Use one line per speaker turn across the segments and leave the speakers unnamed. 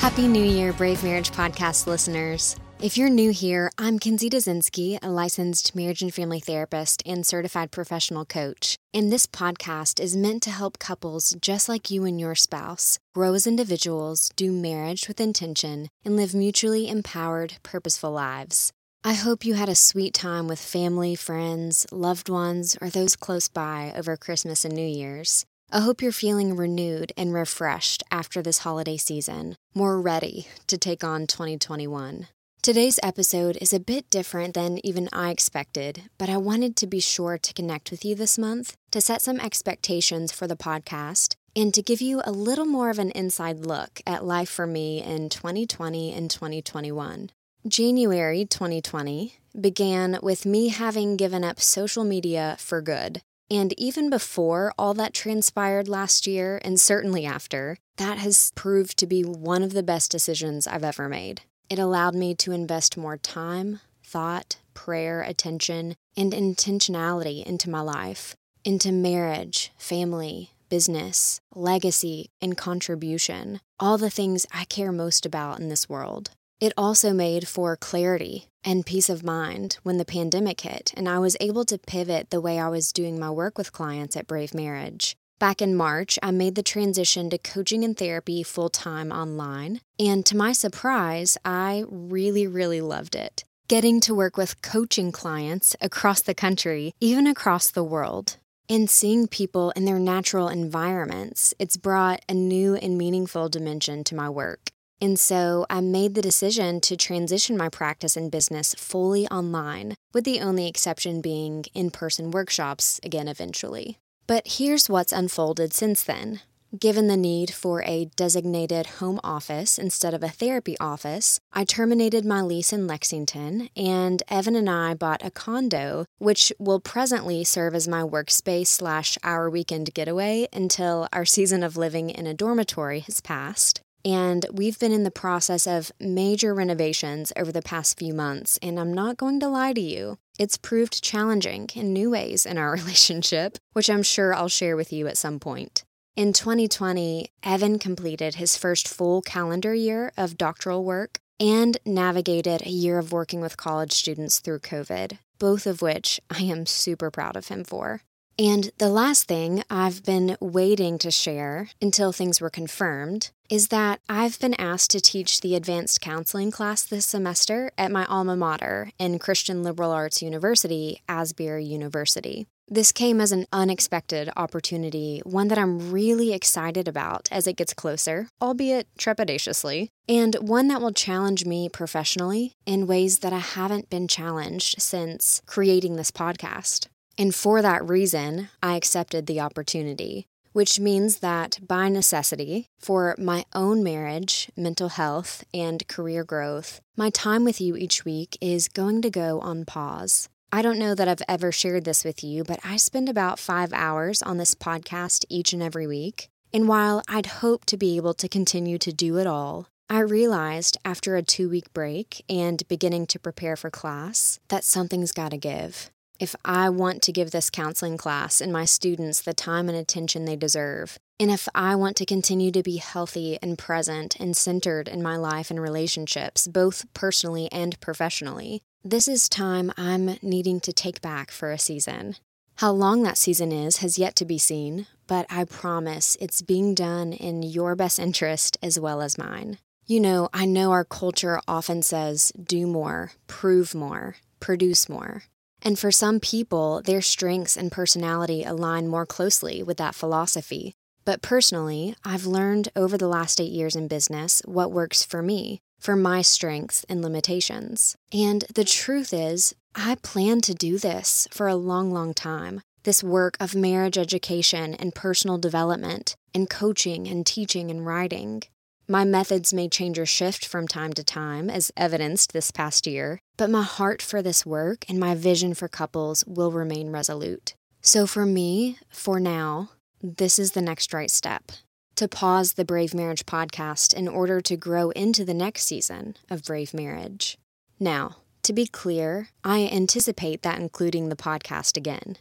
Happy New Year, Brave Marriage Podcast listeners. If you're new here, I'm Kinsey Dazinski, a licensed marriage and family therapist and certified professional coach. And this podcast is meant to help couples just like you and your spouse grow as individuals, do marriage with intention, and live mutually empowered, purposeful lives. I hope you had a sweet time with family, friends, loved ones, or those close by over Christmas and New Year's. I hope you're feeling renewed and refreshed after this holiday season, more ready to take on 2021. Today's episode is a bit different than even I expected, but I wanted to be sure to connect with you this month to set some expectations for the podcast and to give you a little more of an inside look at life for me in 2020 and 2021. January 2020 began with me having given up social media for good and even before all that transpired last year, and certainly after, that has proved to be one of the best decisions I've ever made. It allowed me to invest more time, thought, prayer, attention, and intentionality into my life, into marriage, family, business, legacy, and contribution, all the things I care most about in this world. It also made for clarity and peace of mind when the pandemic hit, and I was able to pivot the way I was doing my work with clients at Brave Marriage. Back in March, I made the transition to coaching and therapy full time online, and to my surprise, I really, really loved it. Getting to work with coaching clients across the country, even across the world, and seeing people in their natural environments, it's brought a new and meaningful dimension to my work. And so I made the decision to transition my practice and business fully online, with the only exception being in person workshops again eventually. But here's what's unfolded since then. Given the need for a designated home office instead of a therapy office, I terminated my lease in Lexington, and Evan and I bought a condo, which will presently serve as my workspace slash our weekend getaway until our season of living in a dormitory has passed. And we've been in the process of major renovations over the past few months, and I'm not going to lie to you. It's proved challenging in new ways in our relationship, which I'm sure I'll share with you at some point. In 2020, Evan completed his first full calendar year of doctoral work and navigated a year of working with college students through COVID, both of which I am super proud of him for. And the last thing I've been waiting to share until things were confirmed is that I've been asked to teach the advanced counseling class this semester at my alma mater in Christian Liberal Arts University, Asbury University. This came as an unexpected opportunity, one that I'm really excited about as it gets closer, albeit trepidatiously, and one that will challenge me professionally in ways that I haven't been challenged since creating this podcast. And for that reason, I accepted the opportunity, which means that by necessity, for my own marriage, mental health, and career growth, my time with you each week is going to go on pause. I don't know that I've ever shared this with you, but I spend about five hours on this podcast each and every week. And while I'd hope to be able to continue to do it all, I realized after a two week break and beginning to prepare for class that something's got to give if I want to give this counseling class and my students the time and attention they deserve, and if I want to continue to be healthy and present and centered in my life and relationships, both personally and professionally, this is time I'm needing to take back for a season. How long that season is has yet to be seen, but I promise it's being done in your best interest as well as mine. You know, I know our culture often says do more, prove more, produce more. And for some people, their strengths and personality align more closely with that philosophy. But personally, I've learned over the last eight years in business what works for me, for my strengths and limitations. And the truth is, I plan to do this for a long, long time. This work of marriage education and personal development, and coaching and teaching and writing. My methods may change or shift from time to time, as evidenced this past year, but my heart for this work and my vision for couples will remain resolute. So for me, for now, this is the next right step to pause the Brave Marriage podcast in order to grow into the next season of Brave Marriage. Now, to be clear, I anticipate that including the podcast again.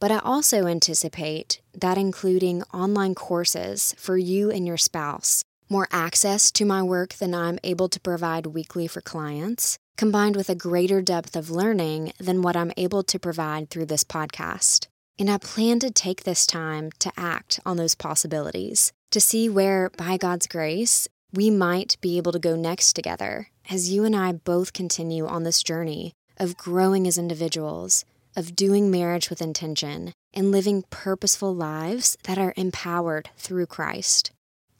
But I also anticipate that including online courses for you and your spouse more access to my work than I'm able to provide weekly for clients, combined with a greater depth of learning than what I'm able to provide through this podcast. And I plan to take this time to act on those possibilities, to see where, by God's grace, we might be able to go next together as you and I both continue on this journey of growing as individuals, of doing marriage with intention, and living purposeful lives that are empowered through Christ.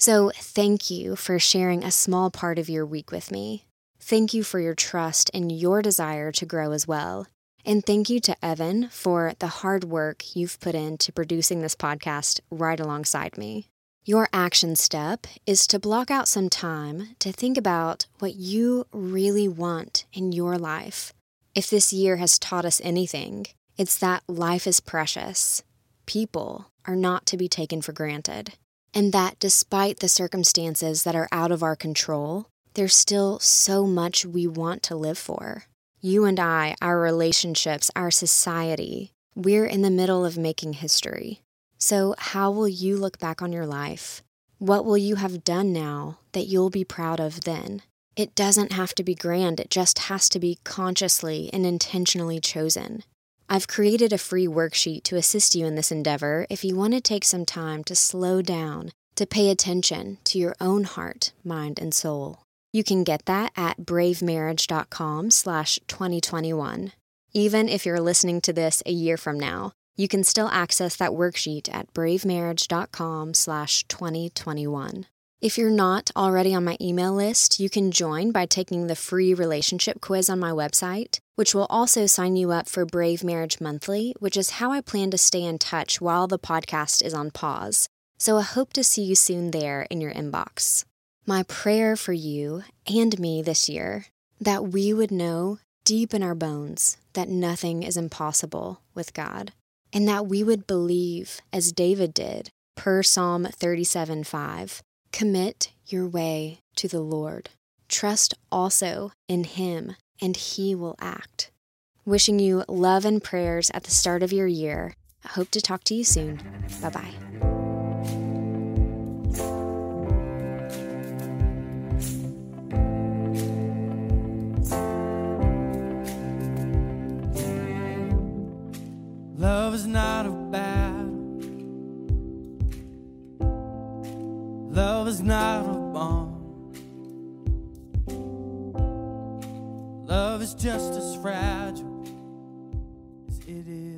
So, thank you for sharing a small part of your week with me. Thank you for your trust and your desire to grow as well. And thank you to Evan for the hard work you've put into producing this podcast right alongside me. Your action step is to block out some time to think about what you really want in your life. If this year has taught us anything, it's that life is precious. People are not to be taken for granted. And that despite the circumstances that are out of our control, there's still so much we want to live for. You and I, our relationships, our society, we're in the middle of making history. So, how will you look back on your life? What will you have done now that you'll be proud of then? It doesn't have to be grand, it just has to be consciously and intentionally chosen. I've created a free worksheet to assist you in this endeavor if you want to take some time to slow down, to pay attention to your own heart, mind, and soul. You can get that at bravemarriage.com slash 2021. Even if you're listening to this a year from now, you can still access that worksheet at bravemarriage.com slash 2021. If you're not already on my email list, you can join by taking the free relationship quiz on my website, which will also sign you up for Brave Marriage Monthly, which is how I plan to stay in touch while the podcast is on pause. So I hope to see you soon there in your inbox. My prayer for you and me this year that we would know deep in our bones that nothing is impossible with God and that we would believe, as David did, per Psalm 37 5. Commit your way to the Lord. Trust also in Him, and He will act. Wishing you love and prayers at the start of your year. I hope to talk to you soon. Bye bye.
Love is not a battle. Love is not a bomb. Love is just as fragile as it is.